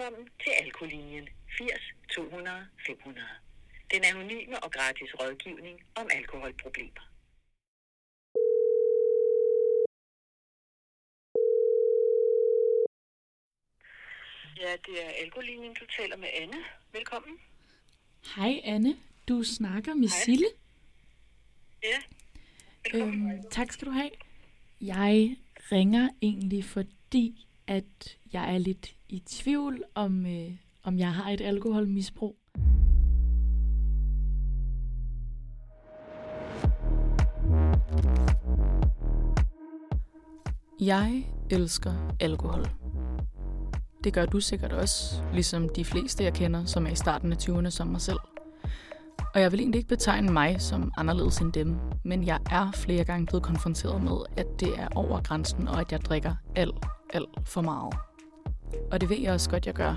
velkommen til Alkolinjen 80 200 500. Den anonyme og gratis rådgivning om alkoholproblemer. Ja, det er Alkolinjen, du taler med Anne. Velkommen. Hej Anne, du snakker med Hej. Sille. Ja, velkommen. Øhm, tak skal du have. Jeg ringer egentlig fordi, at jeg er lidt i tvivl om, øh, om jeg har et alkoholmisbrug. Jeg elsker alkohol. Det gør du sikkert også, ligesom de fleste jeg kender, som er i starten af 20'erne som mig selv. Og jeg vil egentlig ikke betegne mig som anderledes end dem, men jeg er flere gange blevet konfronteret med, at det er over grænsen, og at jeg drikker alt, alt for meget. Og det ved jeg også godt, jeg gør.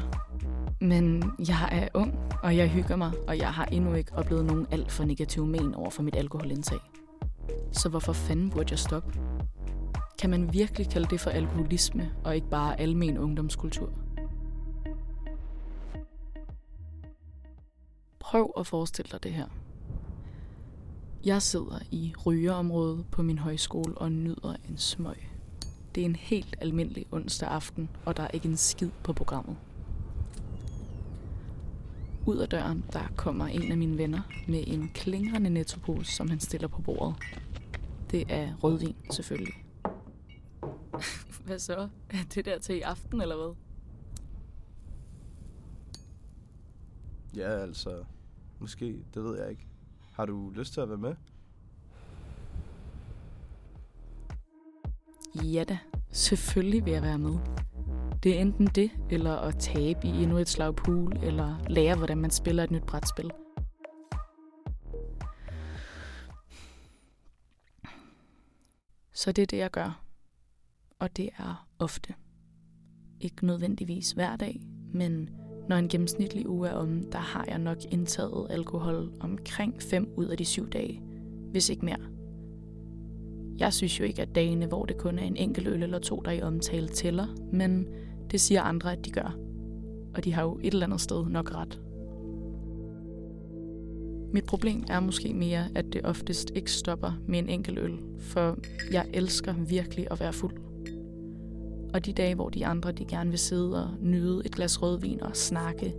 Men jeg er ung, og jeg hygger mig, og jeg har endnu ikke oplevet nogen alt for negativ men over for mit alkoholindtag. Så hvorfor fanden burde jeg stoppe? Kan man virkelig kalde det for alkoholisme, og ikke bare almen ungdomskultur? Prøv at forestille dig det her. Jeg sidder i rygeområdet på min højskole og nyder en smøg. Det er en helt almindelig onsdag aften, og der er ikke en skid på programmet. Ud af døren, der kommer en af mine venner med en klingrende nettopose, som han stiller på bordet. Det er rødvin, selvfølgelig. hvad så? Er det der til i aften, eller hvad? Ja, altså, måske, det ved jeg ikke. Har du lyst til at være med? Ja da, selvfølgelig vil jeg være med. Det er enten det, eller at tabe i endnu et slag pool, eller lære, hvordan man spiller et nyt brætspil. Så det er det, jeg gør. Og det er ofte. Ikke nødvendigvis hver dag, men når en gennemsnitlig uge er om, der har jeg nok indtaget alkohol omkring 5 ud af de 7 dage, hvis ikke mere. Jeg synes jo ikke, at dagene, hvor det kun er en enkelt øl eller to, der i omtale, tæller, men det siger andre, at de gør. Og de har jo et eller andet sted nok ret. Mit problem er måske mere, at det oftest ikke stopper med en enkelt øl, for jeg elsker virkelig at være fuld. Og de dage, hvor de andre de gerne vil sidde og nyde et glas rødvin og snakke,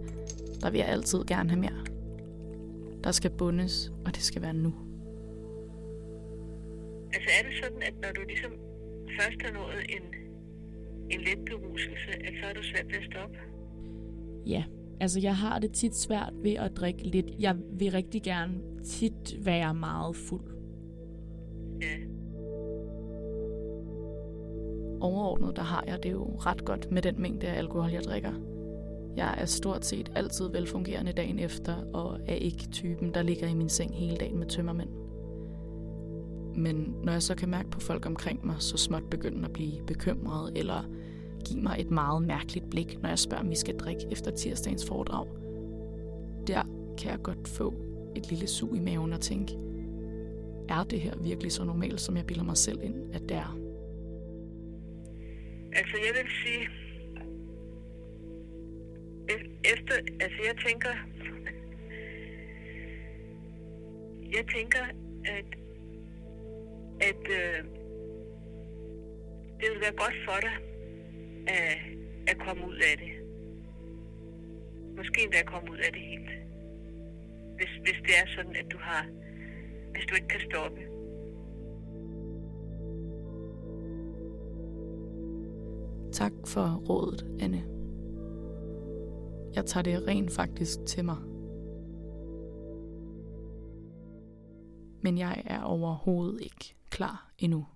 der vil jeg altid gerne have mere. Der skal bundes, og det skal være nu. Altså er det sådan, at når du ligesom først har nået en, en let beruselse, at så er du svært ved at stoppe? Ja, altså jeg har det tit svært ved at drikke lidt. Jeg vil rigtig gerne tit være meget fuld. Overordnet, der har jeg det jo ret godt med den mængde af alkohol, jeg drikker. Jeg er stort set altid velfungerende dagen efter, og er ikke typen, der ligger i min seng hele dagen med tømmermænd. Men når jeg så kan mærke på folk omkring mig, så småt begynder at blive bekymret, eller give mig et meget mærkeligt blik, når jeg spørger, om vi skal drikke efter tirsdagens foredrag. Der kan jeg godt få et lille sug i maven og tænke, er det her virkelig så normalt, som jeg bilder mig selv ind, at det er? Altså jeg vil sige, e-, efter, altså jeg tænker, jeg tænker, at, at øh, det vil være godt for dig at, at komme ud af det. Måske endda at komme ud af det helt. Hvis, hvis det er sådan, at du har, hvis du ikke kan stoppe. Tak for rådet, Anne. Jeg tager det rent faktisk til mig. Men jeg er overhovedet ikke klar endnu.